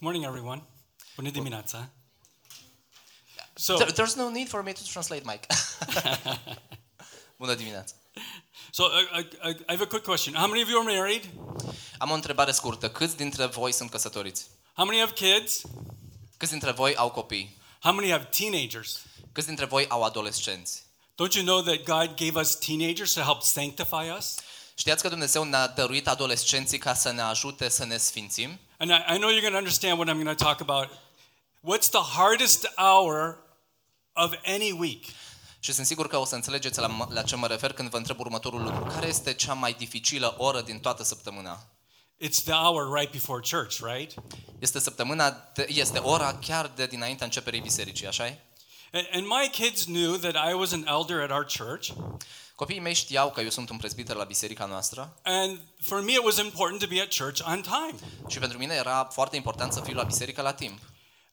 Morning, everyone. Bună dimineața. So, There- There's no need for me to translate, Mike. Bună dimineața. so I, I, I have a quick question. How many of you are married? Am o întrebare scurtă. Câți dintre voi sunt căsătoriți? How many have kids? Câți dintre voi au copii? How many have teenagers? Câți dintre voi au adolescenți? Don't you know that God gave us teenagers to help sanctify us? Știați că Dumnezeu ne-a dăruit adolescenții ca să ne ajute să ne sfințim? And I, I know you're going to understand what I'm going to talk about. What's the hardest hour of any week? Și sunt sigur că o să înțelegeți la, la ce mă refer când vă întreb următorul lucru. Care este cea mai dificilă oră din toată săptămâna? It's the hour right before church, right? Este săptămâna, de, este ora chiar de dinaintea începerii bisericii, așa -i? And, and my kids knew that I was an elder at our church. Copiii mei știau că eu sunt un prezbiter la biserica noastră And for me, it was important to be at church on time. și pentru mine era foarte important să fiu la biserică la timp.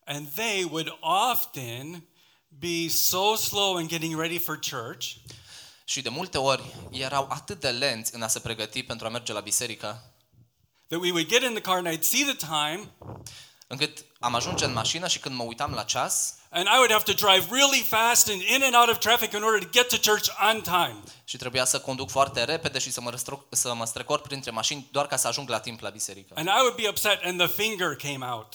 And they would often be so slow in getting ready for church Și de multe ori erau atât de lenți în a se pregăti pentru a merge la biserică, that we would get in the car and I'd see the time încât am ajunge în mașină și când mă uitam la ceas and I would have to drive really fast and in and out of traffic in order to get to church on time. și trebuia să conduc foarte repede și să mă, răstro- să mă strecor printre mașini doar ca să ajung la timp la biserică. And I would be upset and the finger came out.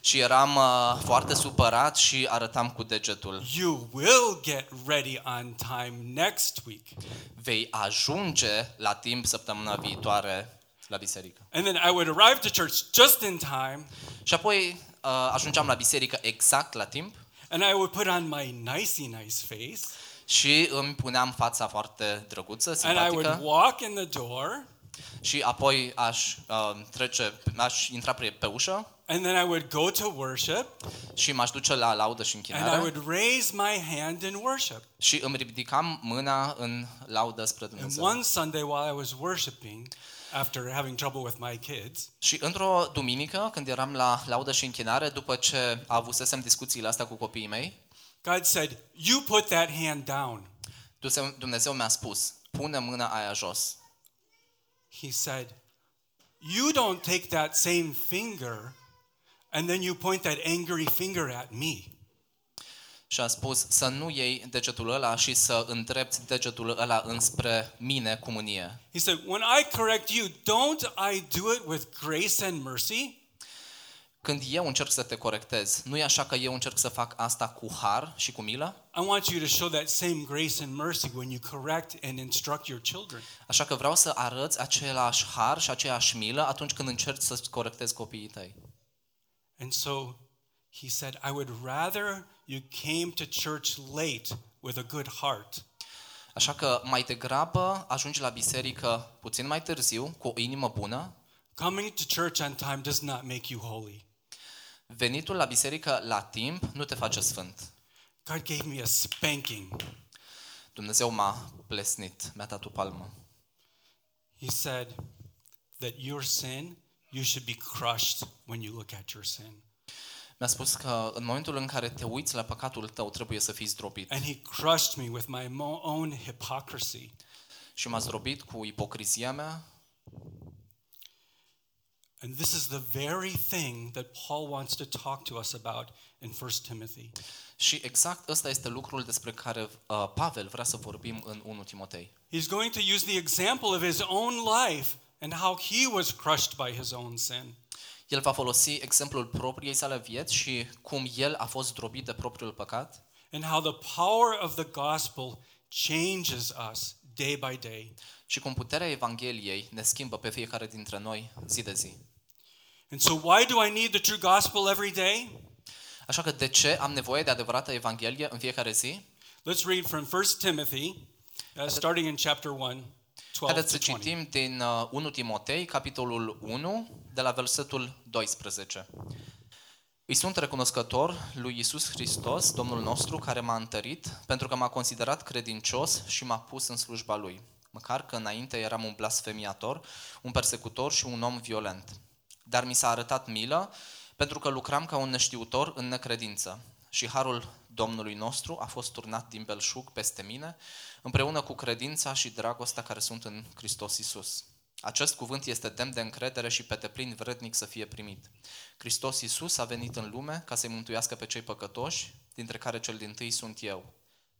Și eram uh, foarte supărat și arătam cu degetul. You will get ready on time next week. Vei ajunge la timp săptămâna viitoare la biserică. And then I would arrive to church just in time Și apoi uh, ajungeam la biserică exact la timp and I would put on my nicey nice face și îmi puneam fața foarte drăguță, and I would simpatică walk in the door și apoi aș uh, trece, aș intra pe, pe ușă and then I would go to worship și m-aș duce la laudă și and I închinare would raise my hand in worship. și îmi ridicam mâna în laudă spre And Dumnezeu. one Sunday while I was worshiping, after having trouble with my kids, Și într-o duminică, când eram la laudă și închinare, după ce avusesem discuțiile astea cu copiii mei, God said, You put that hand down. Dumnezeu- mi-a spus, pune mâna aia jos. He said, You don't take that same finger and then you point that angry finger at me. Și a spus să nu iei degetul ăla și să îndrepți degetul ăla înspre mine cu mânie. He said, When I correct you, don't I do it with grace and mercy? Când eu încerc să te corectez, nu e așa că eu încerc să fac asta cu har și cu milă? I want you to show that same grace and mercy when you correct and instruct your children. Așa că vreau să arăți același har și aceeași milă atunci când încerci să corectezi copiii tăi. And so he said, I would rather you came to church late with a good heart Așa că mai degrabă ajungi la biserică puțin mai târziu, cu o inimă bună. Coming to church on time does not make you holy. Venitul la biserică la timp nu te face sfânt. God gave me a spanking. Dumnezeu m-a plesnit, mi-a dat o palmă. He said that your sin, you should be crushed when you look at your sin. Mi-a spus că în momentul în care te uiți la păcatul tău, trebuie să fii zdrobit. And he crushed me with my mo- own hypocrisy. Și m-a zdrobit cu ipocrizia mea And this is the very thing that Paul wants to talk to us about in 1 Timothy. și exact ăsta este lucrul despre care uh, Pavel vrea să vorbim în 1 Timotei. He's going to use the example of his own life and how he was crushed by his own sin. El va folosi exemplul propriei sale vieți și cum el a fost zdrobit de propriul păcat and how the power of the gospel changes us day by day. și cum puterea Evangheliei ne schimbă pe fiecare dintre noi zi de zi. And so, why do I need the true gospel every day? Așa că de ce am nevoie de adevărată Evanghelie în fiecare zi? Let's read from 1 Timothy, uh, starting in chapter 1, 12 Haideți să to 20. citim din uh, 1 Timotei, capitolul 1, de la versetul 12. Îi sunt recunoscător lui Isus Hristos, Domnul nostru, care m-a întărit, pentru că m-a considerat credincios și m-a pus în slujba lui. Măcar că înainte eram un blasfemiator, un persecutor și un om violent. Dar mi s-a arătat milă, pentru că lucram ca un neștiutor în necredință. Și harul Domnului nostru a fost turnat din belșug peste mine, împreună cu credința și dragostea care sunt în Hristos Isus. Acest cuvânt este demn de încredere și pe deplin vrednic să fie primit. Hristos Iisus a venit în lume ca să-i mântuiască pe cei păcătoși, dintre care cel din tâi sunt eu.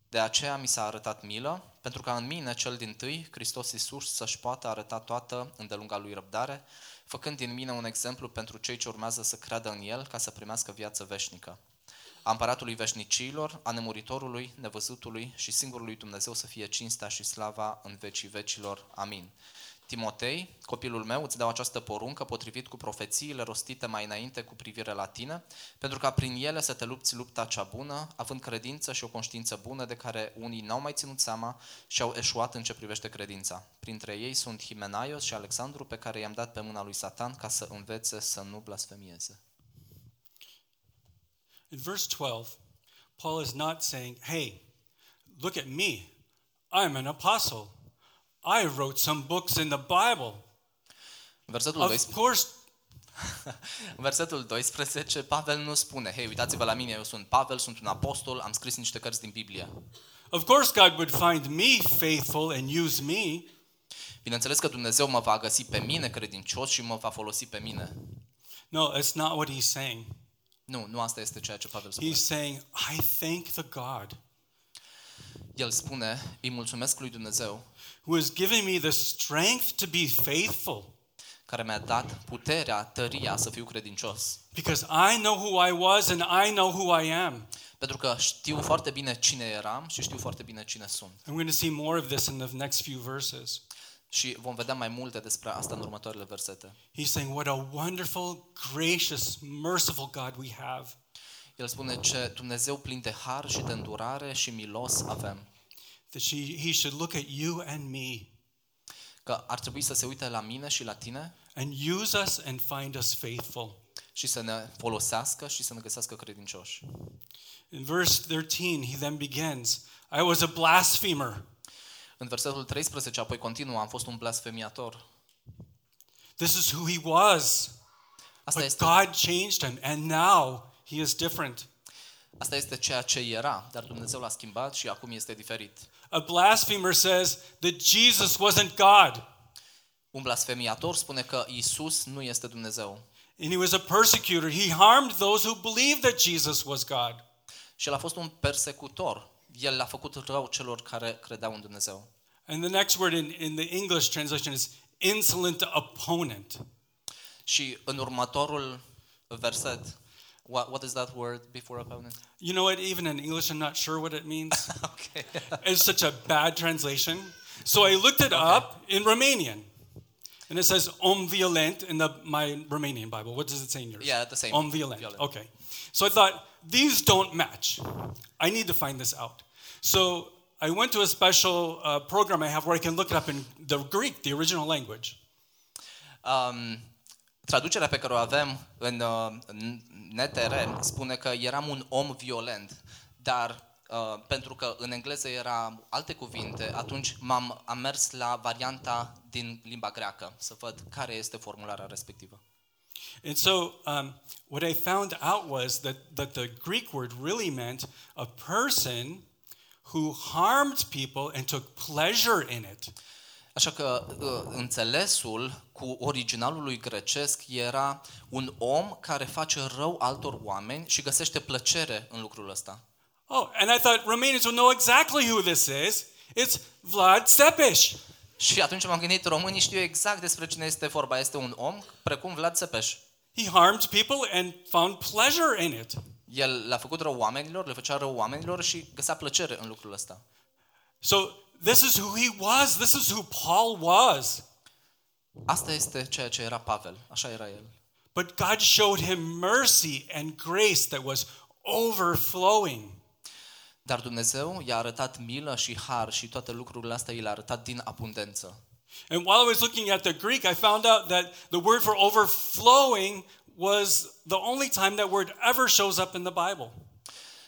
De aceea mi s-a arătat milă, pentru ca în mine, cel din tâi, Hristos Iisus să-și poată arăta toată îndelunga lui răbdare, făcând din mine un exemplu pentru cei ce urmează să creadă în El ca să primească viață veșnică. A împăratului veșnicilor, a nemuritorului, nevăzutului și singurului Dumnezeu să fie cinstea și slava în vecii vecilor. Amin. Timotei, copilul meu, îți dau această poruncă potrivit cu profețiile rostite mai înainte cu privire la tine, pentru ca prin ele să te lupți lupta cea bună, având credință și o conștiință bună de care unii n-au mai ținut seama și au eșuat în ce privește credința. Printre ei sunt Himenaios și Alexandru, pe care i-am dat pe mâna lui Satan ca să învețe să nu blasfemieze. In verse 12, Paul is not saying, hey, look at me. I'm an apostle. I wrote some books in the Bible. În versetul, Of 12, course, în versetul 12, Pavel nu spune, hei, uitați-vă la mine, eu sunt Pavel, sunt un apostol, am scris niște cărți din Biblie. of course, God would find me faithful and use me. Bineînțeles că Dumnezeu mă va găsi pe mine credincios și mă va folosi pe mine. No, that's not what he's saying. Nu, nu asta este ceea ce Pavel spune. He's saying, I thank the God El spune, îi mulțumesc lui Dumnezeu who has given me the strength to be faithful care mi-a dat puterea, tăria să fiu credincios. because I know who I was and I know who I am. Pentru că știu foarte bine cine eram și știu foarte bine cine sunt. I'm going to see more of this in the next few verses. Și vom vedea mai multe despre asta în următoarele versete. He's saying, What a wonderful, gracious, merciful God we have. El spune ce Dumnezeu plin de har și de îndurare și milos avem. That she, he should look at you and me Că ar trebui să se uite la mine și la tine and use us and find us faithful. și să ne folosească și să ne găsească credincioși. In verse 13, he then begins I was a blasphemer. În versetul 13 apoi continuă, am fost un blasfemiator. This is who he was. Asta But este, God changed him, and now he is different. asta este ceea ce era, dar Dumnezeu l-a schimbat și acum este diferit. A blasphemer says that Jesus wasn't God, Un blasfemiator spune că Isus nu este Dumnezeu. and he was a persecutor. He harmed those who believed that Jesus was God. Și el a fost un persecutor. El l-a făcut rău celor care credeau în Dumnezeu. And the next word in, in the English translation is insolent opponent. Și în următorul verset, what, what is that word before opponent? You know what? Even in English, I'm not sure what it means. Okay. it's such a bad translation. So I looked it up in Romanian. And it says om violent in the, my Romanian Bible. What does it say in yours? Yeah, the same. Om violent. Violent. Okay. So I thought, these don't match. I need to find this out. So I went to a special uh, program I have where I can look it up in the Greek, the original language. Um, traducerea pe care o avem în, uh, NTR spune că eram un om violent, dar uh, pentru că în engleză era alte cuvinte, atunci m-am am mers la varianta din limba greacă să văd care este formularea respectivă. And so, um, what I found out was that, that the Greek word really meant a person who harmed people and took pleasure in it. Așa că uh, înțelesul cu originalul lui grecesc era un om care face rău altor oameni și găsește plăcere în lucrul ăsta. Oh, and I thought Romanians would know exactly who this is. It's Vlad Țepeș. Și atunci m-am gândit, românii știu exact despre cine este vorba. Este un om precum Vlad Țepeș. He harmed people and found pleasure in it. El le-a făcut rău oamenilor, le făcea rău oamenilor și găsea plăcere în lucrul ăsta. So, this is who he was. This is who Paul was. Asta este ceea ce era Pavel, așa era el. But God showed him mercy and grace that was overflowing. Dar Dumnezeu i-a arătat milă și har și toate lucrurile astea i le-a arătat din abundență. And while I was looking at the Greek, I found out that the word for overflowing was the only time that word ever shows up in the Bible.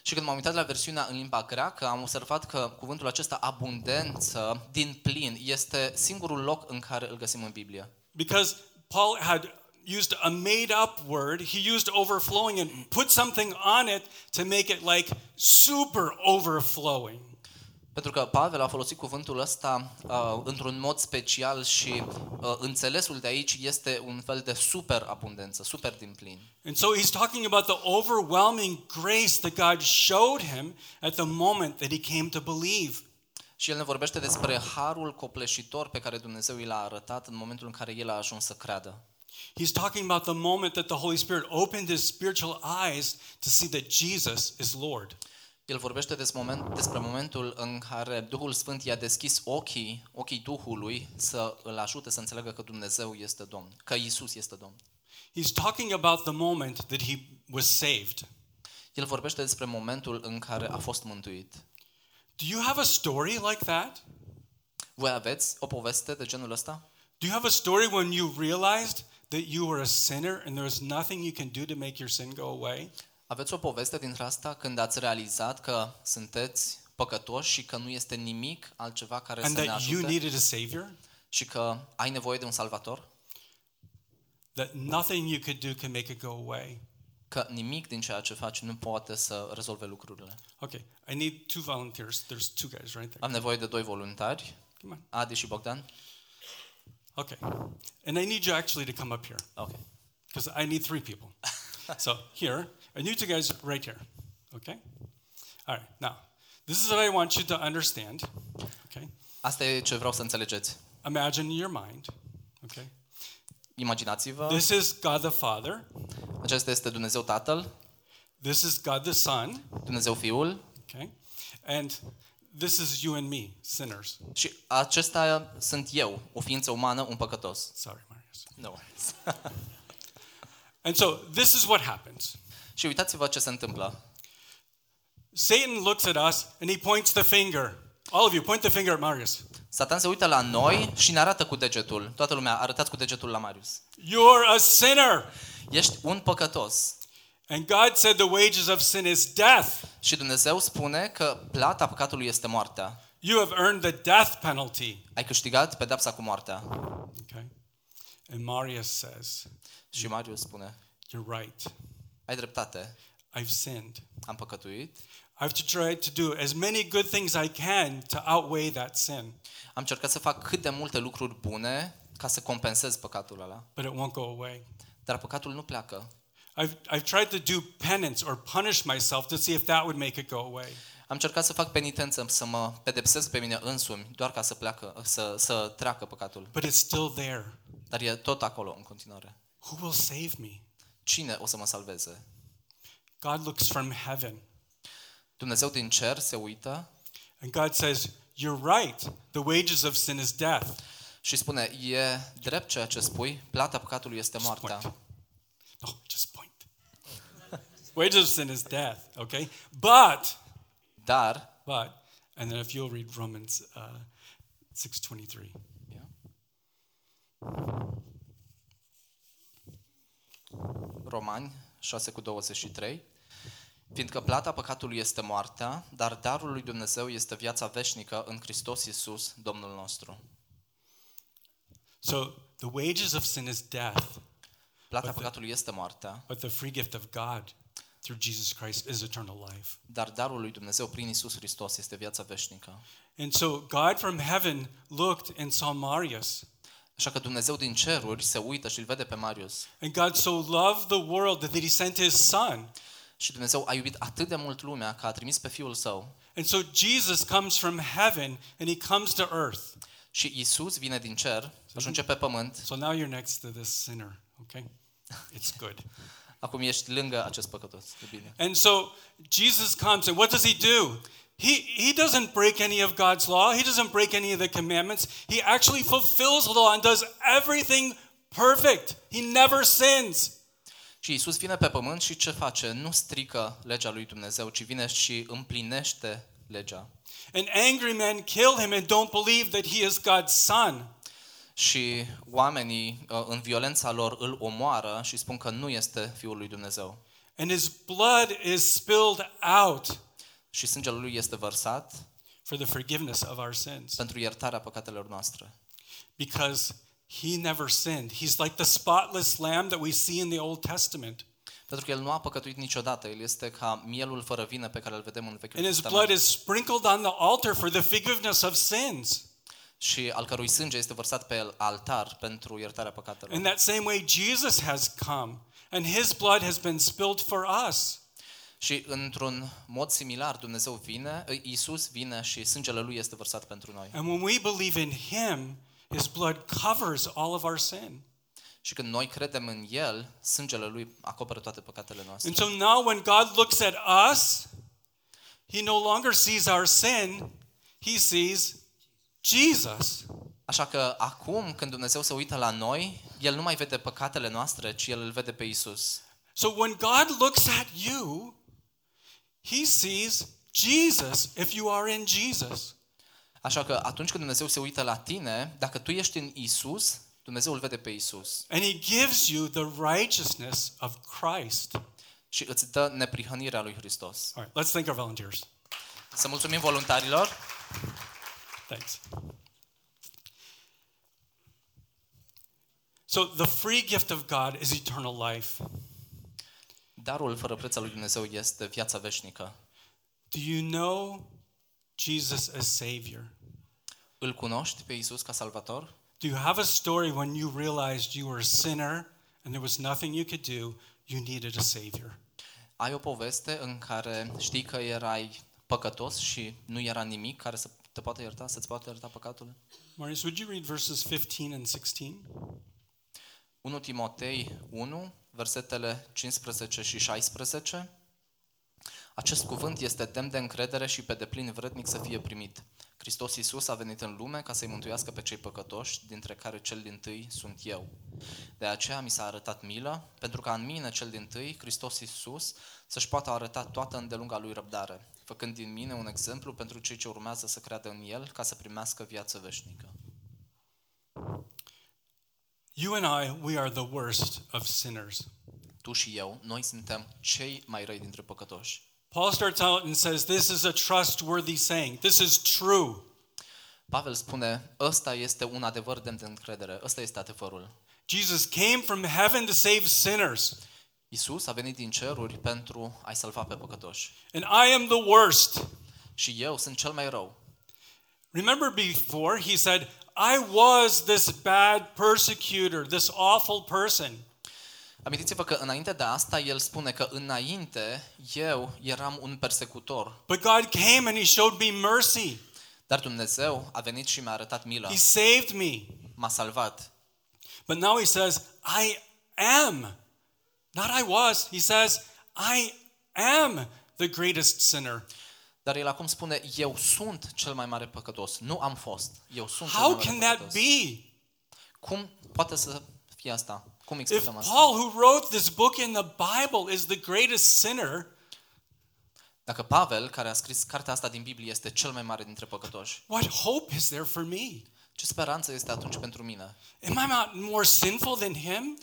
Și când m-am uitat la versiunea în limba greacă, am observat că cuvântul acesta abundență, din plin, este singurul loc în care îl găsim în Biblie. Because Paul had used a made up word, he used overflowing and put something on it to make it like super overflowing. Pentru că Pavel a folosit cuvântul ăsta uh, într-un mod special și uh, înțelesul de aici este un fel de super abundență, super din plin. And so he's talking about the overwhelming grace that God showed him at the moment that he came to believe. Și el ne vorbește despre harul copleșitor pe care Dumnezeu i l-a arătat în momentul în care el a ajuns să creadă. He's talking about the moment that the Holy Spirit opened his spiritual eyes to see that Jesus is Lord. El vorbește despre, moment, despre momentul în care Duhul Sfânt i-a deschis ochii, ochii Duhului să îl ajute să înțeleagă că Dumnezeu este Domn, că Isus este Domn. He's talking about the moment that he was saved. El vorbește despre momentul în care a fost mântuit. Do you have a story like that? Voi aveți o poveste de genul ăsta? Do you have a story when you realized that you were a sinner and there was nothing you can do to make your sin go away? Aveți o poveste dintre asta când ați realizat că sunteți păcătoși și că nu este nimic altceva care And să ne that you ajute needed a savior? și că ai nevoie de un salvator? That nothing you could do can make it go away? Că nimic din ceea ce faci nu poate să rezolve lucrurile. Okay, I need two volunteers. There's two guys right there. Am nevoie de doi voluntari, Come on. Adi și Bogdan. Okay. And I need you actually to come up here Ok. because I need three people. so here, and you two guys right here. Okay? All right. Now, this is what I want you to understand. Okay? Asta e ce vreau să înțelegeți. Imagine in your mind. Okay? Imaginați-vă, This is God the Father. acesta este Dumnezeu Tatăl, This is God the Son. Dumnezeu Fiul Okay? And this is you and me, sinners. și acesta sunt eu, o ființă umană, un păcătos. Sorry, Marius. Nu. And so this is what happens. Și uitați-vă ce se întâmplă. Satan looks at us and he points the finger. All of you, point the finger at Marius. Satan se uită la noi și ne arată cu degetul. Toată lumea, arătați cu degetul la Marius. You're a sinner. Ești un păcătos. And God said the wages of sin is death. Și Dumnezeu spune că plata păcatului este moartea. You have earned the death penalty. Ai câștigat pedepsa cu moartea. Okay? And Marius says, Și Marius spune, You're right. Ai dreptate, I've sinned. am păcătuit, I have to try to do as many good things I can to outweigh that sin, am încercat să fac cât de multe lucruri bune ca să compensez păcatul ăla. but it won't go away. Dar păcatul nu pleacă. I've, I've tried to do penance or punish myself to see if that would make it go away. Am încercat să fac penitență, să mă pedepsesc pe mine însumi, doar ca să, pleacă, să, să treacă păcatul. But it's still there. Dar e tot acolo în continuare. Who will save me? Cine o să mă salveze? God looks from heaven Dumnezeu din cer se uită and God says, You're right. The wages of sin is death. și spune, e drept ceea ce spui, plata păcatului este Just moartea. point. No, just point. wages of sin is death, okay? But, Dar, but, and then if you'll read Romans uh, 6.23. Romani 6 cu 23, fiindcă plata păcatului este moartea, dar darul lui Dumnezeu este viața veșnică în Hristos Iisus, Domnul nostru. So the wages of sin is death, Plata păcatului este moartea, but the free gift of God through Jesus Christ is eternal life. dar darul lui Dumnezeu prin Iisus Hristos este viața veșnică. And so God from heaven looked and saw Marius. Așa că Dumnezeu din ceruri se uită și îl vede pe Marius. And God so loved the world that he sent his son. Și Dumnezeu a iubit atât de mult lumea că a trimis pe Fiul Său. And so Jesus comes from heaven and he comes to earth. Și Iisus vine din cer, ajunge pe pământ. So now you're next to this sinner, okay? It's good. Acum ești lângă acest păcătos. E bine. And so Jesus comes and what does he do? He, he doesn't break any of God's law. He doesn't break any of the commandments. He actually fulfills the law and does everything perfect. He never sins. Și Iisus vine pe pământ și ce face? Nu strică legea lui Dumnezeu, ci vine și împlinește legea. And angry men kill him and don't believe that he is God's son. Și oamenii, uh, în violența lor, îl omoară și spun că nu este Fiul lui Dumnezeu. And his blood is spilled out Și sângele lui este vărsat for the forgiveness of our sins pentru iertarea păcatelor noastre. because he never sinned. He's like the spotless lamb that we see in the Old Testament. Pentru că el nu a păcătuit niciodată, el este ca mielul fără vină pe care îl vedem în Vechiul And his Testament. blood is sprinkled on the altar for the forgiveness of sins. și al cărui sânge este vărsat pe el altar pentru iertarea păcatelor. In that same way, Jesus has come, and his blood has been spilled for us. Și într-un mod similar, Dumnezeu vine, Iisus vine și sângele lui este vărsat pentru noi. And when we believe in him, his blood covers all of our sin. Și când noi credem în El, sângele lui acoperă toate păcatele noastre. And so now when God looks at us, he no longer sees our sin, he sees Jesus. Așa că acum, când Dumnezeu se uită la noi, El nu mai vede păcatele noastre, ci El îl vede pe Iisus. So when God looks at you, he sees Jesus if you are in Jesus. Așa că atunci când Dumnezeu se uită la tine, dacă tu ești în Isus, Dumnezeu îl vede pe Isus And he gives you the righteousness of Christ. și îți dă neprihănirea lui Hristos. All right, let's thank our volunteers. Să mulțumim voluntarilor. Thanks. So the free gift of God is eternal life. Darul fără preț al lui Dumnezeu este viața veșnică. Do you know Jesus as Savior? Îl cunoști pe Isus ca salvator? Do you have a story when you realized you were a sinner and there was nothing you could do, you needed a Savior? Ai o poveste în care știi că erai păcătos și nu era nimic care să te poată ierta, să-ți poată ierta păcatul? Marius, would you read verses 15 and 16? 1 Timotei 1, versetele 15 și 16. Acest cuvânt este demn de încredere și pe deplin vrednic să fie primit. Hristos Iisus a venit în lume ca să-i mântuiască pe cei păcătoși, dintre care cel din tâi sunt eu. De aceea mi s-a arătat milă, pentru ca în mine cel din tâi, Hristos Iisus, să-și poată arăta toată îndelunga lui răbdare, făcând din mine un exemplu pentru cei ce urmează să creadă în El ca să primească viață veșnică. You and I, we are the worst of sinners. Tu și eu, noi suntem cei mai răi dintre păcătoși. Paul starts out and says, This is a trustworthy saying. This is true. Pavel spune, ăsta este un adevăr demn de încredere, ăsta este adevărul. Jesus came from heaven to save sinners, Isus a venit din ceruri pentru a-i salva pe păcătoși. and I am the worst. Și eu sunt cel mai rău. Remember before, he said, I was this bad persecutor, this awful person. Amintiți-vă că înainte de asta, el spune că înainte eu eram un persecutor, But God came and he showed me mercy. dar Dumnezeu a venit și mi-a arătat milă, He saved me. m-a salvat. But now he says, I am. Not I was. He says, I am the greatest sinner. Dar el acum spune, eu sunt cel mai mare păcătos, nu am fost. Eu sunt cel How mai can mare that păcătos. be? Cum poate să fie asta? Cum If explicăm asta? Paul, who wrote this book in the Bible, is the greatest sinner, Dacă Pavel, care a scris cartea asta din Biblie, este cel mai mare dintre păcătoși, what hope is there for me? ce speranță este atunci pentru mine? Am I not more sinful than him?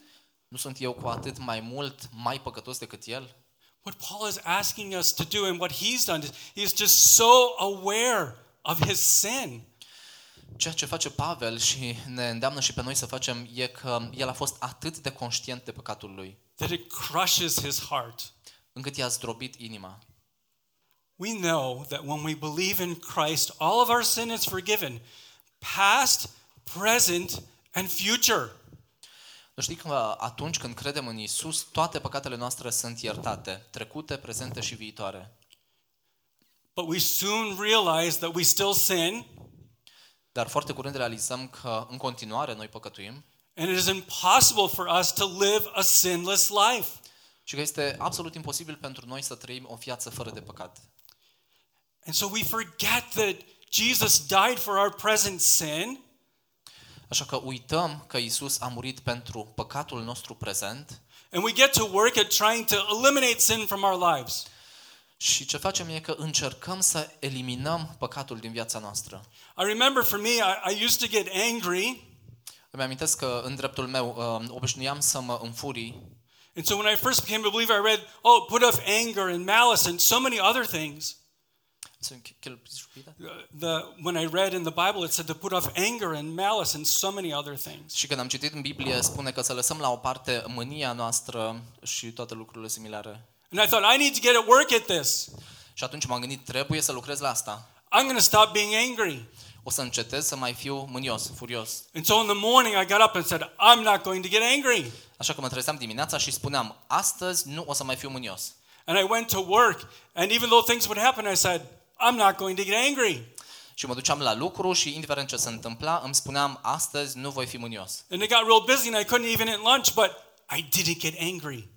Nu sunt eu cu atât mai mult mai păcătos decât el? What Paul is asking us to do and what he's done is he's just so aware of his sin. Ceea ce face Pavel și ne îndeamnă și pe noi să facem e că el a fost atât de conștient de păcatul lui, that it crushes his heart. încât i-a zdrobit inima. We know that when we believe in Christ, all of our sin is forgiven, past, present, and future. Nu știi că atunci când credem în Isus, toate păcatele noastre sunt iertate, trecute, prezente și viitoare. But we soon realize that we still sin, Dar foarte curând realizăm că în continuare noi păcătuim and it is impossible for us to live a sinless life. și că este absolut imposibil pentru noi să trăim o viață fără de păcat. And so we forget that Jesus died for our present sin, Așa că uităm că Isus a murit pentru păcatul nostru prezent and we get to work at trying to eliminate sin from our lives. și ce facem e că încercăm să eliminăm păcatul din viața noastră. I remember for me, I, I used to get angry, Îmi amintesc că în dreptul meu uh, obișnuiam să mă înfurii and so when I first became a believer, I read, oh, put off anger and malice and so many other things. The, when I read in the Bible, it said to put off anger and malice and so many other things. Și când am citit în Biblie, spune că să lăsăm la o parte mânia noastră și toate lucrurile similare. And I thought, I need to get at work at this. Și atunci m-am gândit, trebuie să lucrez la asta. I'm going to stop being angry. O să încetez să mai fiu mânios, furios. And so in the morning, I got up and said, I'm not going to get angry. Așa că mă trezeam dimineața și spuneam, astăzi nu o să mai fiu mânios. And I went to work, and even though things would happen, I said, I'm not going to get angry. Și mă duceam la lucru și indiferent ce se întâmpla, îmi spuneam, astăzi nu voi fi mânios. And it got real busy, and I couldn't even eat lunch, but I didn't get angry.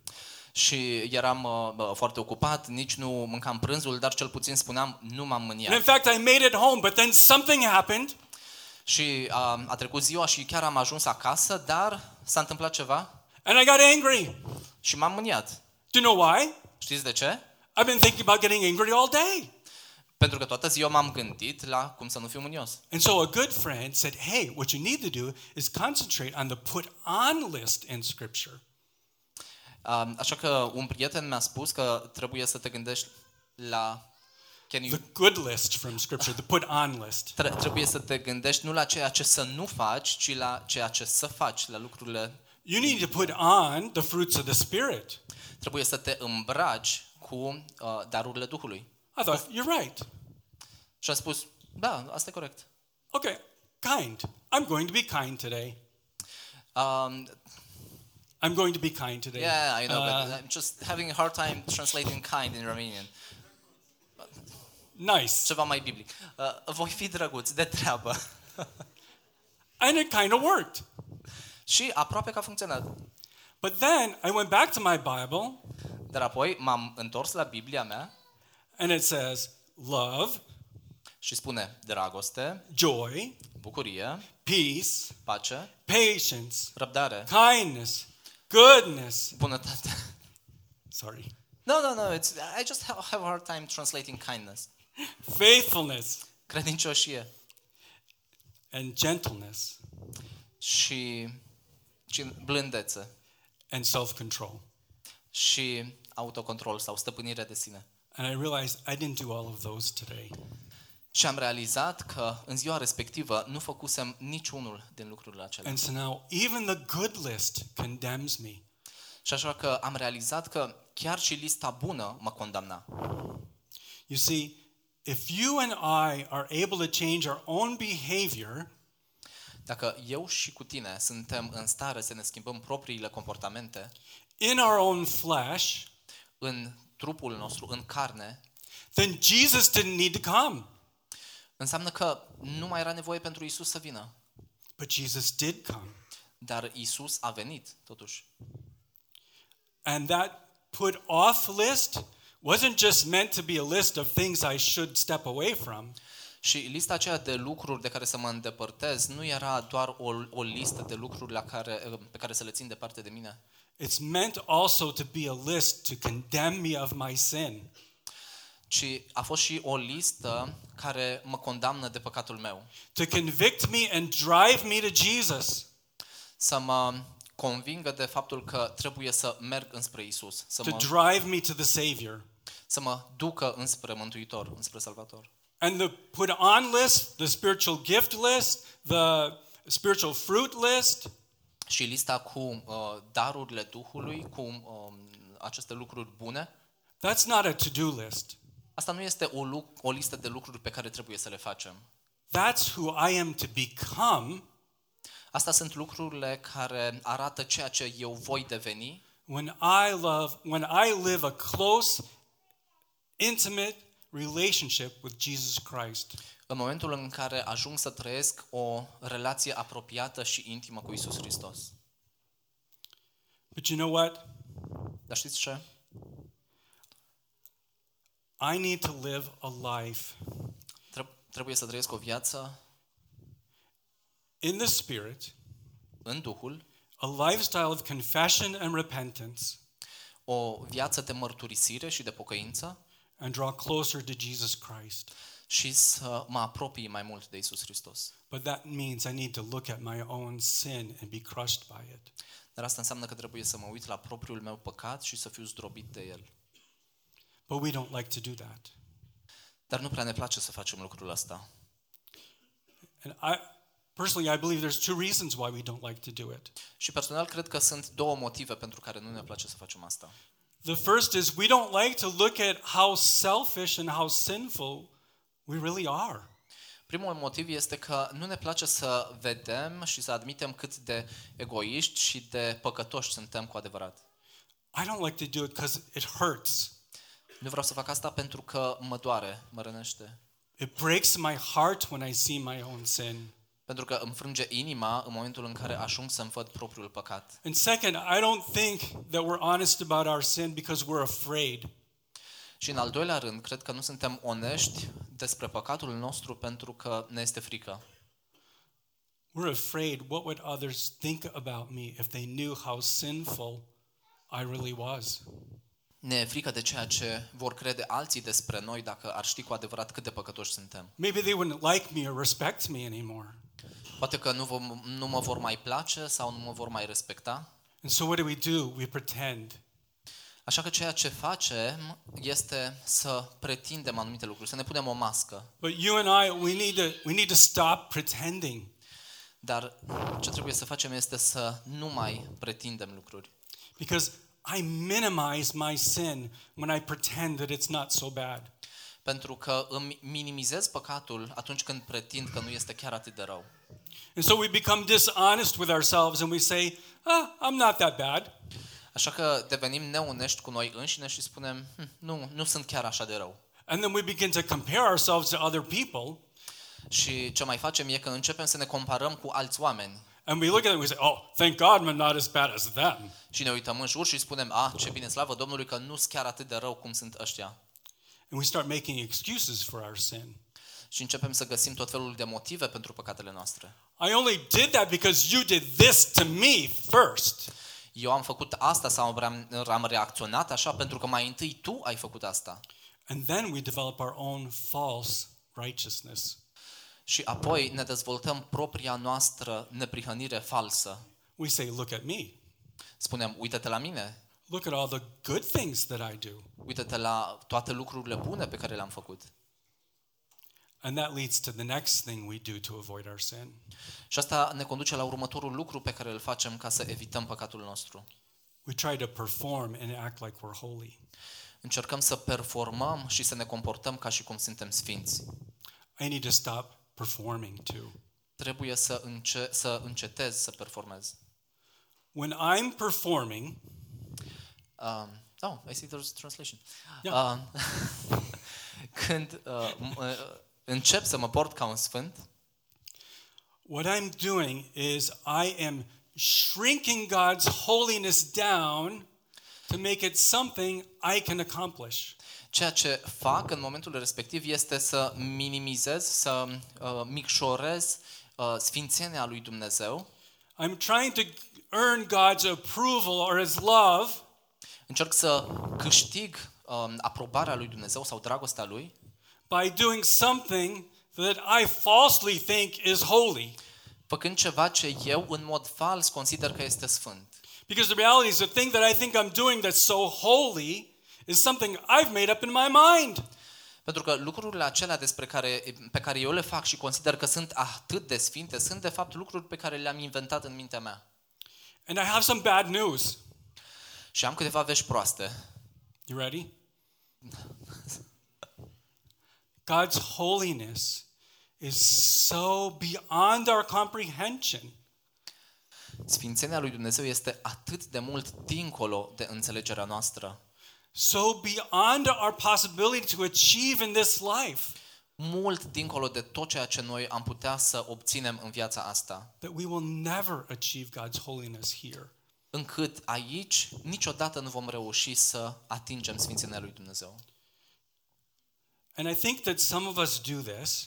Și eram uh, bă, foarte ocupat, nici nu mâncam prânzul, dar cel puțin spuneam, nu m-am And in mâniat. fact, I made it home, but then something happened. Și a, a trecut ziua și chiar am ajuns acasă, dar s-a întâmplat ceva And I got angry. și m-am mâniat. Do you know why? Știți de ce? I've been thinking about getting angry all day. Pentru că toată ziua m-am gândit la cum să nu fiu mânios. And so a good friend said, Hey, what you need to do is concentrate on the put on list in Scripture. A, Așa că un prieten mi-a spus că trebuie să te gândești la... Can you, The good list from Scripture, the put on list. tre- trebuie să te gândești nu la ceea ce să nu faci, ci la ceea ce să faci, la lucrurile... You need to put on the fruits of the Spirit. Trebuie să te îmbraci cu uh, darurile Duhului. I thought, You're right. Și a spus, da, asta e corect. Okay, kind. I'm going to be kind today. Um, I'm going to be kind today. yeah, I know, Uh, but I'm just having a hard time translating kind in Romanian. nice. Ceva mai biblic. Uh, voi fi drăguți, de treabă. And it kind of worked. și aproape că a funcționat. But then I went back to my Bible Dar apoi m-am întors la Biblia mea and it says love, și spune dragoste, joy, bucurie, peace, pace, patience, răbdare, kindness, goodness. bunătate. Sorry. No, no, no, it's, I just have, have a hard time translating kindness. Faithfulness Credincioșie and gentleness și, blândețe and self control. și autocontrol sau stăpânire de sine. And I realized I didn't do all of those today. Și am realizat că în ziua respectivă nu făcusem niciunul din lucrurile acelea. And so now even the good list condemns me. Și așa că am realizat că chiar și lista bună mă condamna. You see, if you and I are able to change our own behavior, Dacă eu și cu tine suntem în stare să ne schimbăm propriile comportamente in our own flesh, în trupul nostru, în carne, then Jesus didn't need to come. înseamnă că nu mai era nevoie pentru Isus să vină. But Jesus did come. Dar Isus a venit, totuși. And that put off list wasn't just meant to be a list of things I should step away from. Și lista aceea de lucruri de care să mă îndepărtez nu era doar o, o listă de lucruri la care, pe care să le țin departe de mine, It's meant also to be a list to condemn me of my sin. ci a fost și o listă care mă condamnă de păcatul meu. to convict me and drive me to Jesus, Să mă convingă de faptul că trebuie să merg înspre Isus, să to mă, drive me to the Savior. să mă ducă înspre Mântuitor, înspre Salvator. And the put on list, the spiritual gift list, the spiritual fruit list, Și lista cu uh, darurile Duhului, cu uh, aceste lucruri bune, that's not a to do list. asta nu este o, lu- o listă de lucruri pe care trebuie să le facem. That's who I am to become Asta sunt lucrurile care arată ceea ce eu voi deveni when I love, when I live a close, intimate relationship with Jesus Christ. În momentul în care ajung să trăiesc o relație apropiată și intimă cu Isus Hristos. But you know what? Dar știți ce? I need to live a life Treb- Trebuie să trăiesc o viață in the Spirit, în Duhul, a lifestyle of confession and repentance, o viață de mărturisire și de pocăință and draw closer to Jesus Christ. Și să mă apropii mai mult de Isus Hristos. But that means I need to look at my own sin and be crushed by it. Dar asta înseamnă că trebuie să mă uit la propriul meu păcat și să fiu zdrobit de el. But we don't like to do that. Dar nu prea ne place să facem lucrul ăsta. And I personally I believe there's two reasons why we don't like to do it. Și personal cred că sunt două motive pentru care nu ne place să facem asta. The first is we don't like to look at how selfish and how sinful we really are. Primul motiv este că nu ne place să vedem și să admitem cât de egoiști și de păcătoși suntem cu adevărat. I don't like to do it because it hurts. Nu vreau să fac asta pentru că mă doare, mă rănește. It breaks my heart when I see my own sin. Pentru că îmi frânge inima în momentul în care ajung să-mi văd propriul păcat. And second, I don't think that we're honest about our sin because we're afraid. Și în al doilea rând, cred că nu suntem onești despre păcatul nostru pentru că ne este frică. We're afraid what would others think about me if they knew how sinful I really was. Ne e frică de ceea ce vor crede alții despre noi dacă ar ști cu adevărat cât de păcătoși suntem. Maybe they wouldn't like me or respect me anymore. Poate că nu, vom, nu mă vor mai place sau nu mă vor mai respecta. And so what do we do? We pretend. Așa că ceea ce facem este să pretindem anumite lucruri, să ne punem o mască. But you and I, we need to we need to stop pretending. Dar ce trebuie să facem este să nu mai pretindem lucruri. Because I minimize my sin when I pretend that it's not so bad. Pentru că îmi minimizez păcatul atunci când pretind că nu este chiar atât de rău. And so we become dishonest with ourselves and we say, ah, I'm not that bad. Așa că devenim neonești cu noi înșine și spunem, hm, nu, nu sunt chiar așa de rău. And then we begin to compare ourselves to other people. Și ce mai facem e că începem să ne comparăm cu alți oameni. And we look at them and we say, oh, thank God I'm not as bad as them. Și ne uităm în jur și spunem, ah, ce bine, slavă Domnului că nu sunt chiar atât de rău cum sunt ăștia. And we start making excuses for our sin. Și începem să găsim tot felul de motive pentru păcatele noastre. I only did that because you did this to me first. Eu am făcut asta sau am, am reacționat așa pentru că mai întâi tu ai făcut asta. And then we develop our own false righteousness. Și apoi ne dezvoltăm propria noastră neprihănire falsă. We say, look at me. Spunem, uite-te la mine, Look at all the good things that I do. uite-te la toate lucrurile bune pe care le-am făcut. And that leads to the next thing we do to avoid our sin. Și asta ne conduce la următorul lucru pe care îl facem ca să evităm păcatul nostru. We try to perform and act like we're holy. Încercăm să performăm și să ne comportăm ca și cum suntem sfinți. I need to stop performing too. Trebuie să, înce- să încetez să performez. When I'm performing, Um, oh, I see there's a translation. Yeah. Um, când uh, m- uh, încep să mă port ca un sfânt, what I'm doing is I am shrinking God's holiness down to make it something I can accomplish. ceea ce fac în momentul respectiv este să minimizez, să uh, micșorez uh, sfințenia lui Dumnezeu. I'm trying to earn God's approval or his love Încerc să câștig um, aprobarea lui Dumnezeu sau dragostea lui by doing something that I falsely think is holy. făcând ceva ce eu în mod fals consider că este sfânt. Because the reality is the thing that I think I'm doing that's so holy is something I've made up in my mind. Pentru că lucrurile acelea despre care, pe care eu le fac și consider că sunt atât de sfinte, sunt de fapt lucruri pe care le-am inventat în mintea mea. And I have some bad news. Și am câteva vești proaste. You ready? God's holiness is so beyond our comprehension. Sfințenia lui Dumnezeu este atât de mult dincolo de înțelegerea noastră. so beyond our possibility to achieve in this life Mult dincolo de tot ceea ce noi am putea să obținem în viața asta. that we will never achieve God's holiness here. Încât aici niciodată nu vom reuși să atingem sfințenia lui Dumnezeu. And I think that some of us do this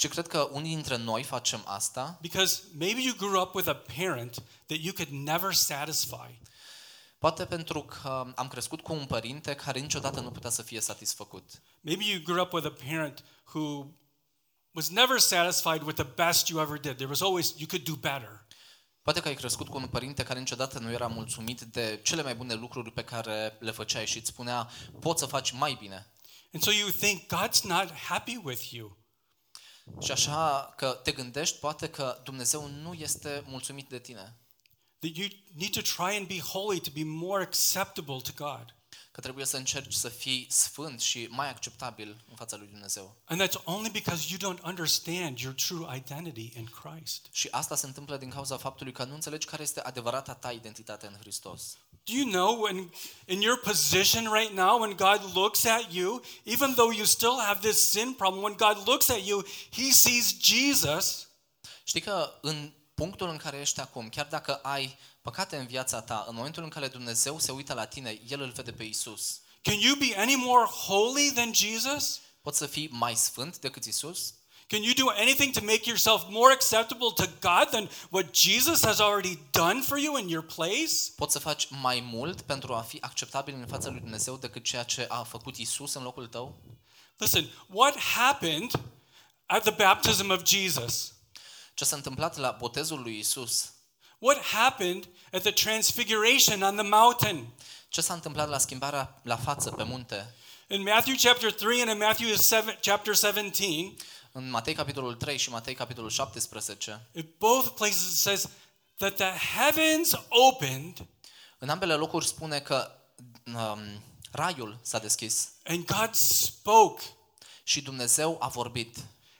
Și cred că unii dintre noi facem asta because maybe you grew up with a parent that you could never satisfy. Poate pentru că am crescut cu un părinte care niciodată nu putea să fie satisfăcut. Maybe you grew up with a parent who was never satisfied with the best you ever did. There was always, you could do better. Poate că ai crescut cu un părinte care niciodată nu era mulțumit de cele mai bune lucruri pe care le făceai și îți spunea, poți să faci mai bine. And so you think God's not happy with you. Și așa că te gândești poate că Dumnezeu nu este mulțumit de tine. That you need to try and be holy to be more acceptable to God. Că trebuie să încerci să fii sfânt și mai acceptabil în fața lui Dumnezeu. And that's only because you don't understand your true identity in Christ. Și asta se întâmplă din cauza faptului că nu înțelegi care este adevărata ta identitate în Hristos. Do you know when in your position right now, when God looks at you, even though you still have this sin problem, when God looks at you, He sees Jesus Știi că în punctul în care ești acum, chiar dacă ai păcate în viața ta, în momentul în care Dumnezeu se uită la tine, El îl vede pe Isus. Can you be any more holy than Jesus? Poți să fii mai sfânt decât Isus? Can you do anything to make yourself more acceptable to God than what Jesus has already done for you in your place? Poți să faci mai mult pentru a fi acceptabil în fața lui Dumnezeu decât ceea ce a făcut Isus în locul tău? Listen, what happened at the baptism of Jesus? Ce s-a întâmplat la botezul lui Isus? What happened at the transfiguration on the mountain? Ce s-a întâmplat la schimbarea la față pe munte? In Matthew chapter 3 and in Matthew 7, chapter 17, În Matei capitolul 3 și Matei capitolul 17, in both places it says that the heavens opened în ambele locuri spune că um, raiul s-a deschis and God spoke și Dumnezeu a vorbit.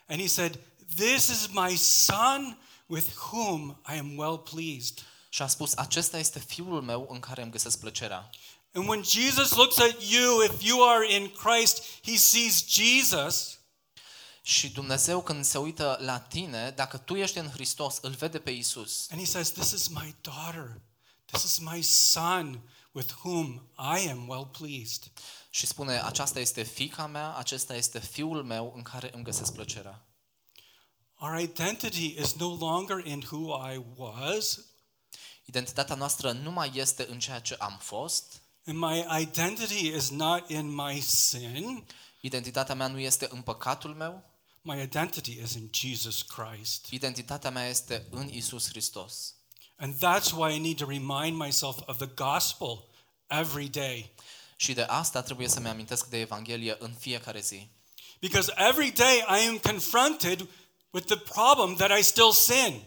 and he said, "This is my son with whom I am well pleased." Și a spus, acesta este fiul meu în care îmi găsesc plăcerea. And when Jesus looks at you, if you are in Christ, he sees Jesus. Și Dumnezeu când se uită la tine, dacă tu ești în Hristos, îl vede pe Isus. And he says, This is my daughter. This is my son with whom I am well pleased. Și spune, aceasta este fica mea, acesta este fiul meu în care îmi găsesc plăcerea. Our identity is no longer in who I was, Identitatea noastră nu mai este în ceea ce am fost, and my identity is not in my sin. identitatea mea nu este în păcatul meu, My identity is in Jesus Christ. identitatea mea este în Isus Hristos. And that's why I need to remind myself of the gospel every day. Și de asta trebuie să-mi amintesc de Evanghelie în fiecare zi. Because every day I am confronted with the problem that I still sin.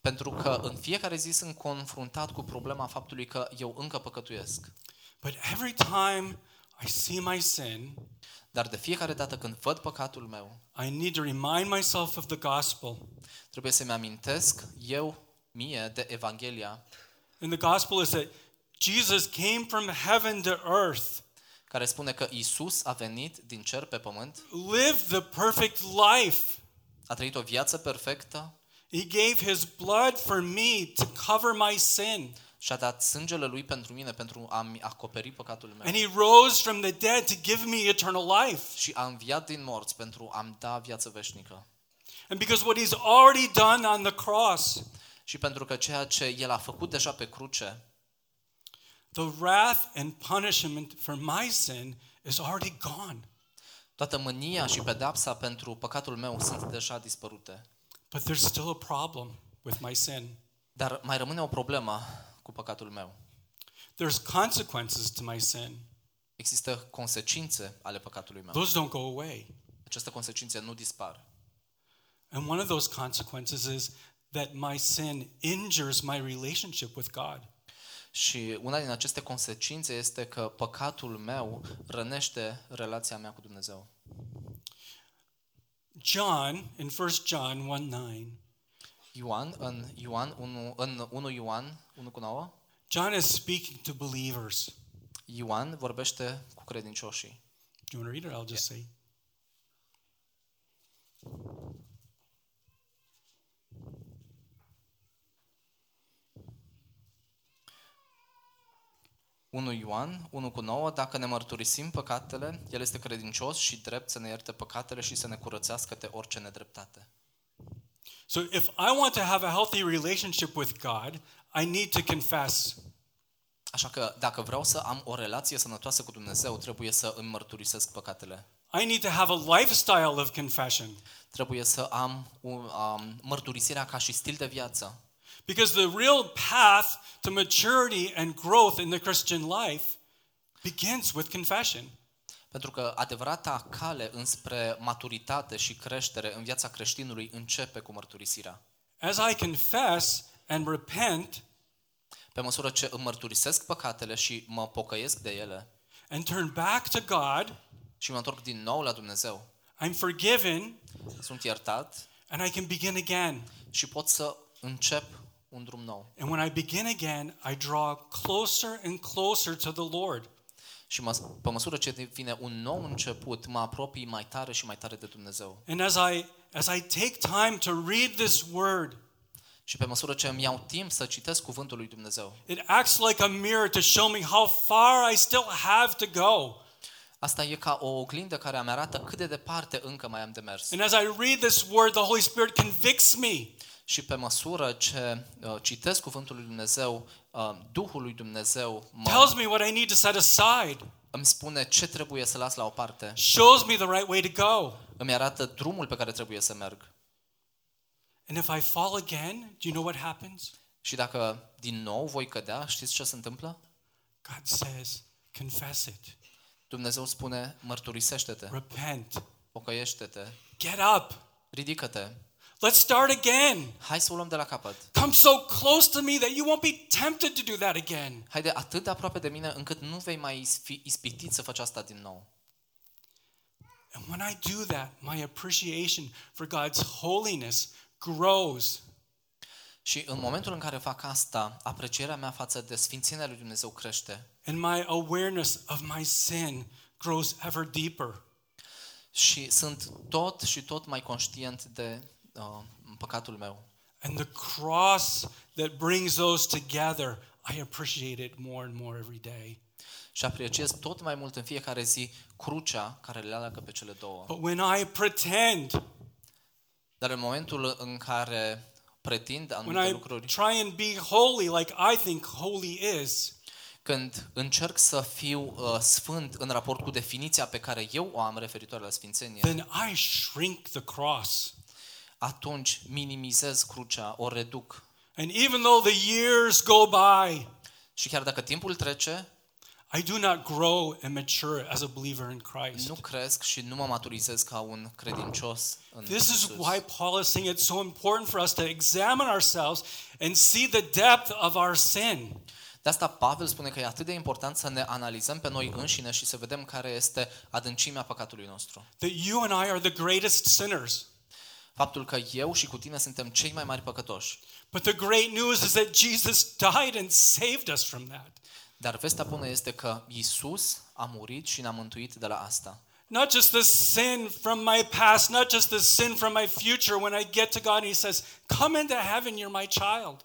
Pentru că în fiecare zi sunt confruntat cu problema faptului că eu încă păcătuiesc. But every time I see my sin, Dar de fiecare dată când văd păcatul meu, I need to remind myself of the gospel. trebuie să-mi amintesc eu, mie, de Evanghelia, And the gospel is that Jesus came from heaven to earth, care spune că Isus a venit din cer pe pământ, lived the perfect life. a trăit o viață perfectă He gave his blood for me to cover my sin. Și a dat sângele lui pentru mine, pentru a-mi acoperi păcatul meu. And he rose from the dead to give me eternal life. Și a înviat din morți pentru a-mi da viață veșnică. And because what he's already done on the cross, Și pentru că ceea ce El a făcut deja pe cruce, the wrath and punishment for my sin is already gone. toată mânia și pedapsa pentru păcatul meu sunt deja dispărute. But there's still a problem with my sin. Dar mai rămâne o problemă cu păcatul meu. There's consequences to my sin. Există consecințe ale păcatului meu. Those don't go away. Aceste consecințe nu dispar. And one of those consequences is that my sin injures my relationship with God. Și una din aceste consecințe este că păcatul meu rănește relația mea cu Dumnezeu. John, in 1 John 1 9, Ioan, în Ioan 1, în 1 Ioan 1 cu 9, John is speaking to believers. Ioan vorbește cu credincioșii. Do you want to read it? I'll just say. Unu Ioan 1 cu 9, dacă ne mărturisim păcatele, El este credincios și drept să ne ierte păcatele și să ne curățească de orice nedreptate. So if I want to have a healthy relationship with God, I need to confess. Așa că dacă vreau să am o relație sănătoasă cu Dumnezeu, trebuie să îmi mărturisesc păcatele. I need to have a lifestyle of confession. Trebuie să am un, um, mărturisirea ca și stil de viață. Because the real path to maturity and growth in the Christian life begins with confession. Pentru că adevărata cale înspre maturitate și creștere în viața creștinului începe cu mărturisirea. As I confess and repent Pe măsură ce îmi mărturisesc păcatele și mă pocăiesc de ele and turn back to God, și mă întorc din nou la Dumnezeu, I'm forgiven sunt iertat and I can begin again. și pot să încep un drum nou. And when I begin again, I draw closer and closer to the Lord. Și mă, pe măsură ce devine un nou început, mă apropii mai tare și mai tare de Dumnezeu. And as I as I take time to read this word, Și pe măsură ce îmi iau timp să citesc cuvântul lui Dumnezeu, it acts like a mirror to show me how far I still have to go. asta e ca o oglindă care îmi arată cât de departe încă mai am de mers. And as I read this word, the Holy Spirit convicts me. Și pe măsură ce uh, citesc cuvântul lui Dumnezeu, uh, Duhul lui Dumnezeu tells mă, me what I need to set aside, îmi spune ce trebuie să las la o parte, shows me the right way to go. îmi arată drumul pe care trebuie să merg. And if I fall again, do you know what happens? Și dacă din nou voi cădea, știți ce se întâmplă? God says, confess it, Dumnezeu spune, mărturisește-te, repent, pocăiește-te, get up, ridică-te, let's start again. hai să o luăm de la capăt. Come so close to me that you won't be tempted to do that again. Haide atât de aproape de mine încât nu vei mai fi ispitit să faci asta din nou. And when I do that, my appreciation for God's holiness grows. Și în momentul în care fac asta, aprecierea mea față de sfințenia lui Dumnezeu crește. And my awareness of my sin grows ever deeper. Și sunt tot și tot mai conștient de uh, păcatul meu. And the cross that brings those together, I appreciate it more and more every day. Și apreciez tot mai mult în fiecare zi crucea care le leagă pe cele două. But when I pretend, Dar în momentul în care pretind when anumite I lucruri, try and be holy like I think holy is, când încerc să fiu uh, sfânt în raport cu definiția pe care eu o am referitoare la sfințenie, then I shrink the cross. Atunci minimizez crucea, o reduc. And even though the years go by, Și chiar dacă timpul trece, I do not grow and mature as a believer in Christ. nu cresc și nu mă maturizez ca un credincios în This is Iisus. why Paul is saying it's so important for us to examine ourselves and see the depth of our sin. De asta Pavel spune că e atât de important să ne analizăm pe noi înșine și să vedem care este adâncimea păcatului nostru. That you and I are the greatest sinners. Faptul că eu și cu tine suntem cei mai mari păcătoși. But the great news is that Jesus died and saved us from that. Dar vestea bună este că Isus a murit și ne-a mântuit de la asta. Not just the sin from my past, not just the sin from my future when I get to God and He says, Come into heaven, you're my child.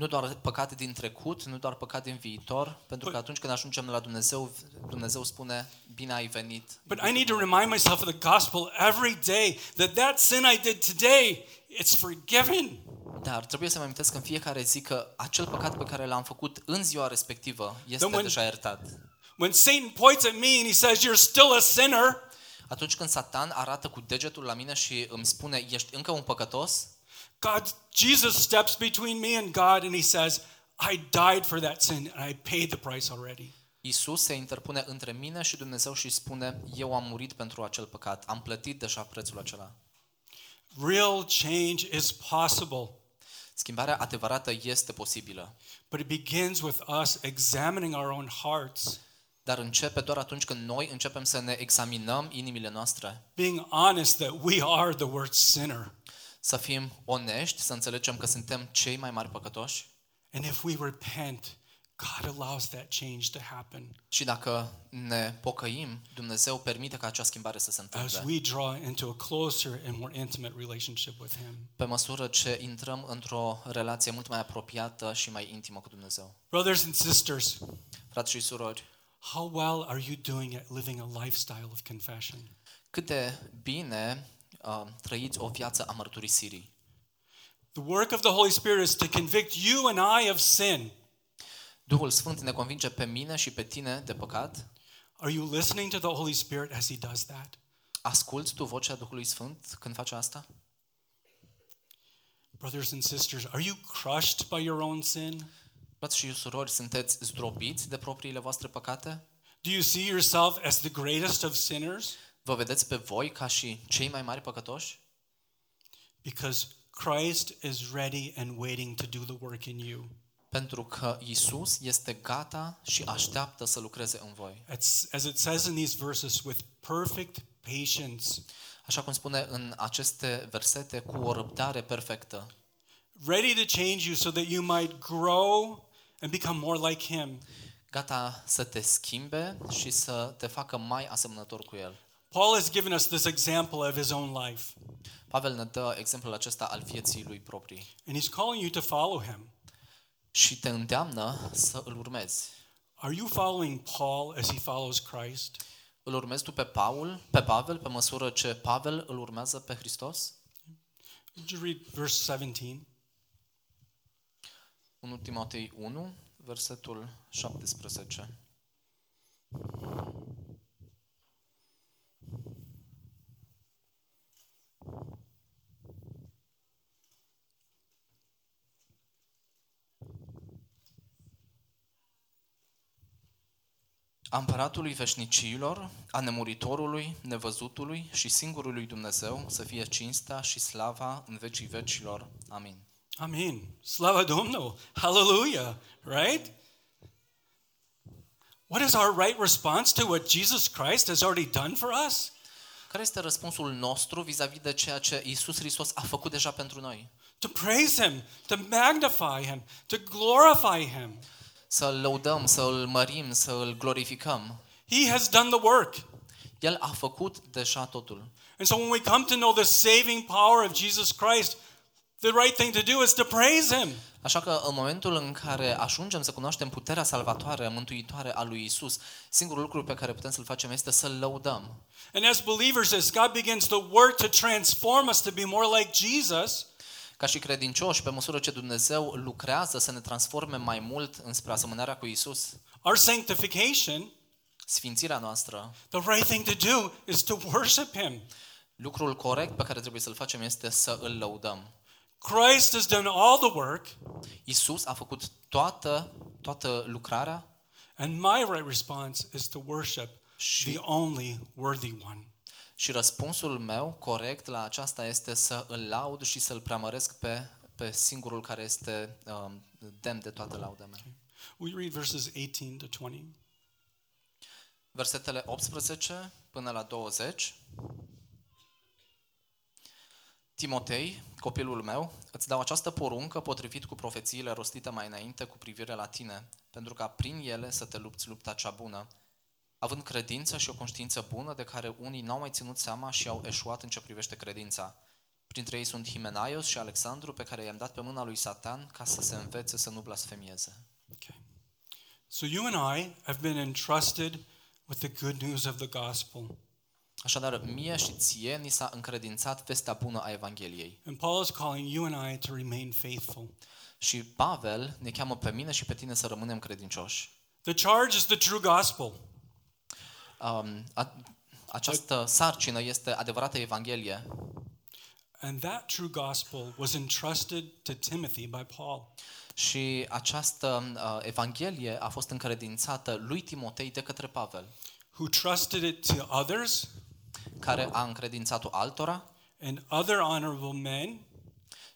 Nu doar păcate din trecut, nu doar păcate din viitor, pentru că atunci când ajungem la Dumnezeu, Dumnezeu spune, bine ai venit. But I need to remind myself of the gospel every day that that sin I did today, it's forgiven. Dar trebuie să mă amintesc în fiecare zi că acel păcat pe care l-am făcut în ziua respectivă este Then when- deja iertat. When Satan points at me and he says, You're still a sinner, Atunci când Satan arată cu degetul la mine și îmi spune, ești încă un păcătos, God, Jesus steps between me and God and he says, I died for that sin and I paid the price already. Isus se interpune între mine și Dumnezeu și spune, eu am murit pentru acel păcat, am plătit deja prețul acela. Real change is possible, Schimbarea adevărată este posibilă, but it begins with us examining our own hearts, dar începe doar atunci când noi începem să ne examinăm inimile noastre, being honest that we are the worst sinner. Să fim onești, să înțelegem că suntem cei mai mari păcătoși And if we repent, God allows that change to happen și dacă ne pocăim, Dumnezeu permite ca acea schimbare să se as întâmple. we draw into a closer and more intimate relationship with Him. Pe măsură ce intrăm într-o relație mult mai apropiată și mai intimă cu Dumnezeu. Brothers and sisters, Frați și surori, how well are you doing at living a lifestyle of confession? cât de bine uh, trăiți o viață a mărturisirii. The work of the Holy Spirit is to convict you and I of sin. Duhul Sfânt ne convinge pe mine și pe tine de păcat. Are you listening to the Holy Spirit as He does that? Asculți tu vocea Duhului Sfânt când faci asta? Brothers and sisters, are you crushed by your own sin? Frați și surori, sunteți zdrobiți de propriile voastre păcate? Do you see yourself as the greatest of sinners? Vă vedeți pe voi ca și cei mai mari păcătoși? Because Christ is ready and waiting to do the work in you. Pentru că Isus este gata și așteaptă să lucreze în voi. As, as it says in these verses, with perfect patience, Așa cum spune în aceste versete, cu o răbdare perfectă, ready to change you so that you might grow and become more like Him. gata să te schimbe și să te facă mai asemănător cu El. Paul has given us this example of his own life, Pavel ne dă exemplul acesta al vieții lui proprii and he's calling you to follow him. și te îndeamnă să îl urmezi. Are you following Paul as he follows Christ? Îl urmezi tu pe Paul, pe Pavel, pe măsură ce Pavel îl urmează pe Hristos? Would you read verse 17? 1 Timotei 1, versetul 17. A împăratului veșnicilor, a nemuritorului, nevăzutului și singurului Dumnezeu să fie cinstea și slava în vecii vecilor. Amin. Amen. Slava Domnul. Hallelujah. Right? What is our right response to what Jesus Christ has already done for us? Care este răspunsul nostru vis-a-vis de ceea ce Isus Hristos a făcut deja pentru noi? To praise him, to magnify him, to glorify him. Să-L lăudăm, să-L mărim, să-L glorificăm. He has done the work. El a făcut deja totul. And so when we come to know the saving power of Jesus Christ, the right thing to do is to praise him. Așa că în momentul în care ajungem să cunoaștem puterea salvatoare, mântuitoare a lui Isus, singurul lucru pe care putem să-l facem este să-L lăudăm. And as believers, as God begins to work to transform us to be more like Jesus, Ca și credincioși, pe măsură ce Dumnezeu lucrează să ne transforme mai mult înspre asemănarea cu Isus, our sanctification, sfințirea noastră, the right thing to do is to worship him. lucrul corect pe care trebuie să-l facem este să îl lăudăm. Christ has done all the work, Isus a făcut toată, toată lucrarea and my right response is to worship Și- the only worthy one. Și răspunsul meu corect la aceasta este să îl laud și să-l preamăresc pe, pe singurul care este um, demn de toată lauda mea. We read verses 18 to 20. Versetele 18 până la 20. Timotei, copilul meu, îți dau această poruncă potrivit cu profețiile rostite mai înainte cu privire la tine, pentru ca prin ele să te lupți lupta cea bună, având credință și o conștiință bună de care unii n-au mai ținut seama și au eșuat în ce privește credința. Printre ei sunt Himenaios și Alexandru, pe care i-am dat pe mâna lui Satan ca să se învețe să nu blasfemieze. Okay. So you and I have been entrusted with the good news of the gospel. Așadar, mie și ție ni s-a încredințat vestea bună a Evangheliei. And Paul is calling you and I to remain faithful. Și Pavel ne cheamă pe mine și pe tine să rămânem credincioși. The charge is the true gospel. Um, a, această sarcină este adevărată Evanghelie. And that true gospel was entrusted to Timothy by Paul. și această uh, Evanghelie a fost încredințată lui Timotei de către Pavel, who trusted it to others care a încredințat-o altora and other honorable men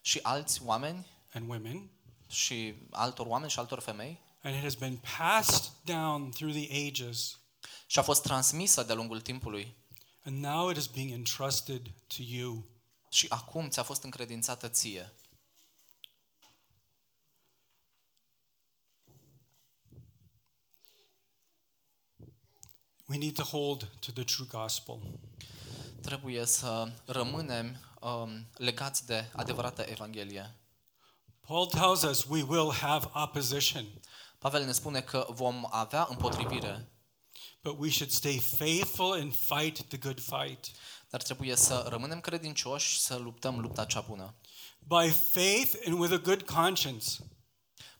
și alți oameni and women, și altor oameni și altor femei. And it has been passed down through the ages, și a fost transmisă de-a lungul timpului and now it is being entrusted to you. și acum ți-a fost încredințată ție. We need to hold to the true gospel. Trebuie să rămânem um, legați de adevărata Evanghelie. Paul tells us we will have opposition, Pavel ne spune că vom avea împotrivire, but we should stay faithful and fight the good fight. dar trebuie să rămânem credincioși și să luptăm lupta cea bună. By faith and with a good conscience.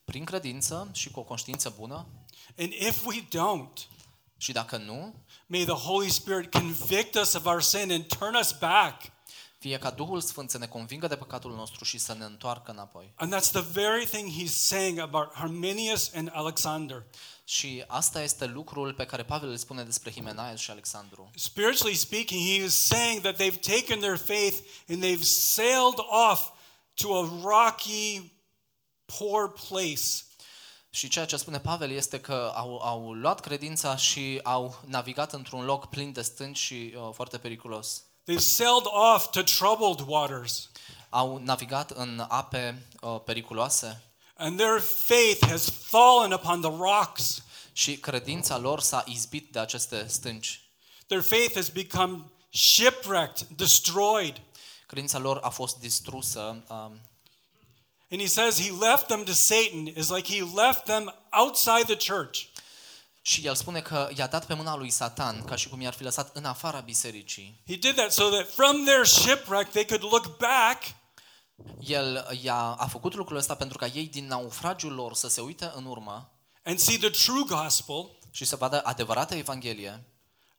Prin credință și cu o conștiință bună And if we don't, și dacă nu, may the Holy Spirit convict us of our sin and turn us back. Fie ca Duhul Sfânt să ne convingă de păcatul nostru și să ne întoarcă înapoi. And that's the very thing he's saying about Arminius and Alexander. Și asta este lucrul pe care Pavel îl spune despre Himenaeus și Alexandru. Spiritually speaking, he is saying that they've taken their faith and they've sailed off to a rocky, poor place. Și ceea ce spune Pavel este că au, au luat credința și au navigat într-un loc plin de stânci și uh, foarte periculos. They've sailed off to troubled waters. Au navigat în ape uh, periculoase And their faith has fallen upon the rocks. și credința lor s-a izbit de aceste stânci. Their faith has become shipwrecked, destroyed. Credința lor a fost distrusă. Um, And he says he left them to Satan is like he left them outside the church. Și el spune că i-a dat pe mâna lui Satan, ca și cum i-ar fi lăsat în afara bisericii. He did that so that from their shipwreck they could look back El i-a, a făcut lucrul ăsta pentru ca ei din naufragiul lor să se uite în urmă and see the true gospel și să vadă adevărata Evanghelie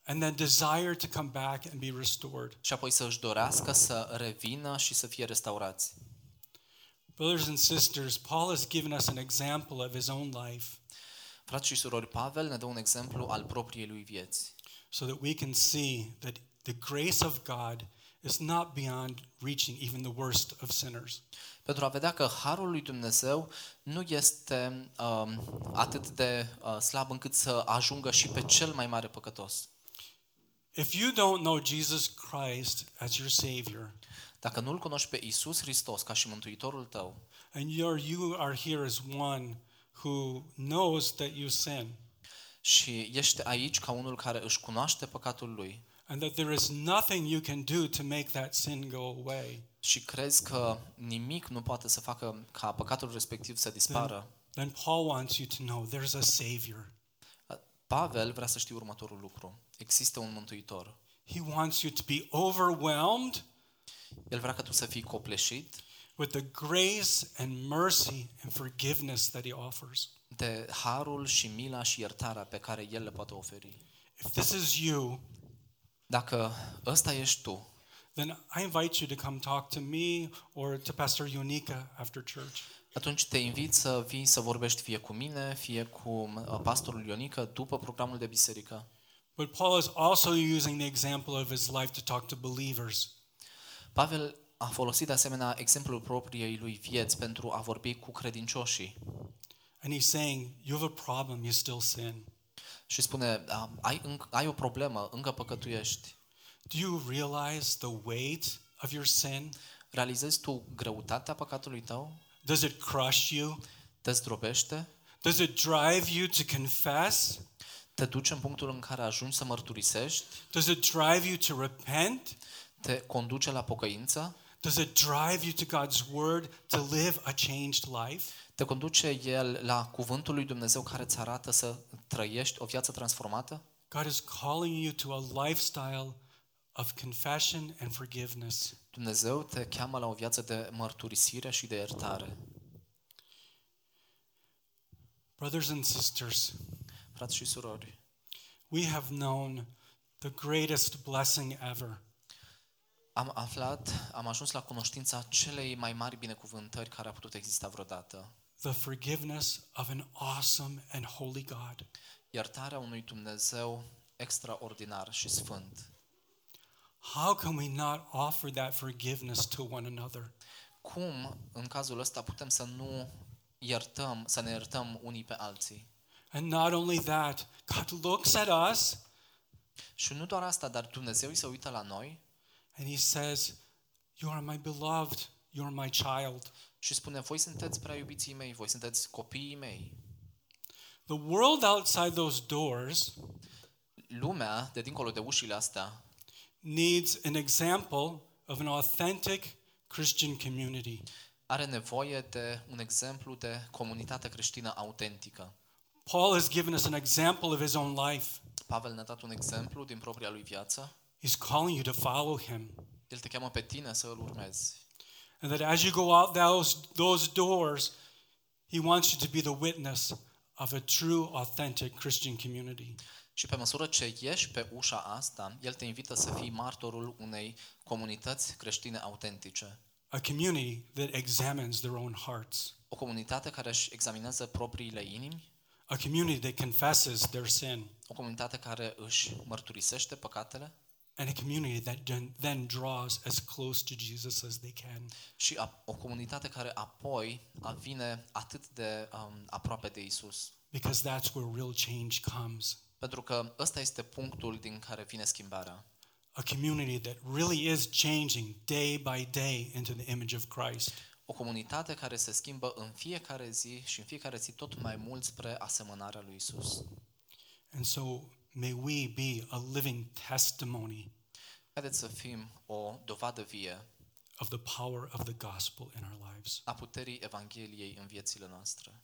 and then desire to come back and be restored. și apoi să își dorească să revină și să fie restaurați. Brothers and sisters, Paul has given us an example of his own life Frați și surori, Pavel ne dă un exemplu al propriei lui vieți, so that we can see that the grace of God is not beyond reaching even the worst of sinners. pentru a vedea că harul lui Dumnezeu nu este um, atât de uh, slab încât să ajungă și pe cel mai mare păcătos. If you don't know Jesus Christ as your Savior, Dacă nu-L cunoști pe Isus Hristos ca și Mântuitorul tău and you're, you are here as one who knows that you sin, și ești aici ca unul care își cunoaște păcatul lui and that there is nothing you can do to make that sin go away, și crezi că nimic nu poate să facă ca păcatul respectiv să dispară, then Paul wants you to know there's a Savior. Pavel vrea să știi următorul lucru. Există un Mântuitor. He wants you to be overwhelmed El vrea ca tu să fii copleșit with the grace and mercy and forgiveness that He offers. de harul și mila și iertarea pe care El le poate oferi. If this is you, Dacă ăsta ești tu, then I invite you to come talk to me or to Pastor Yonika after church. atunci te invit să vii să vorbești fie cu mine, fie cu uh, pastorul Ionică după programul de biserică. But Paul is also using the example of his life to talk to believers. Pavel a folosit de asemenea exemplul propriei lui vieți pentru a vorbi cu credincioșii And he's saying, You have a problem, you still sin. și spune, "A, ai, înc- ai o problemă, încă păcătuiești. Do you realize the weight of your sin? Realizezi tu greutatea păcatului tău? Does it crush you? Te zdrobește? Does it drive you to confess? Te duce în punctul în care ajungi să mărturisești? Does it drive you to repent? Te conduce la pocăință? Does it drive you to God's word to live a changed life? Te conduce El la cuvântul lui Dumnezeu care îți arată să trăiești o viață transformată? God is calling you to a lifestyle of confession and forgiveness. Dumnezeu te cheamă la o viață de mărturisire și de iertare. Brothers and sisters, Frați și surori, we have known the greatest blessing ever. Am aflat, am ajuns la cunoștința celei mai mari binecuvântări care a putut exista vreodată. The forgiveness of an awesome and holy God. Iertarea unui Dumnezeu extraordinar și sfânt. How can we not offer that forgiveness to one another? Cum, în cazul ăsta, putem să nu iertăm, să ne iertăm unii pe alții? And not only that, God looks at us Și nu doar asta, dar Dumnezeu îi se uită la noi and He says, You are my beloved, you are my child. și spune, voi sunteți prea iubiții mei, voi sunteți copiii mei. The world outside those doors Lumea, de dincolo de ușile astea, needs an example of an authentic Christian community. are nevoie de un exemplu de comunitate creștină autentică. Paul has given us an example of his own life. Pavel ne-a dat un exemplu din propria lui viață. He's calling you to follow him. El te cheamă pe tine să îl urmezi. And that as you go out those, those doors, he wants you to be the witness of a true, authentic Christian community. Și pe măsură ce ieși pe ușa asta, El te invită să fii martorul unei comunități creștine autentice. a community that examines their own hearts, O comunitate care își examinează propriile inimi, a community that confesses their sin, o comunitate care își mărturisește păcatele and a community that then- then draws as close to Jesus as they can. și a, o comunitate care apoi a vine atât de um, aproape de Isus. Because that's where real change comes. Pentru că ăsta este punctul din care vine schimbarea. A community that really is changing day by day into the image of Christ. O comunitate care se schimbă în fiecare zi și în fiecare zi tot mai mult spre asemănarea lui Isus. And so may we be a living testimony Haideți să fim o dovadă vie of the power of the gospel in our lives. a puterii Evangheliei în viețile noastre.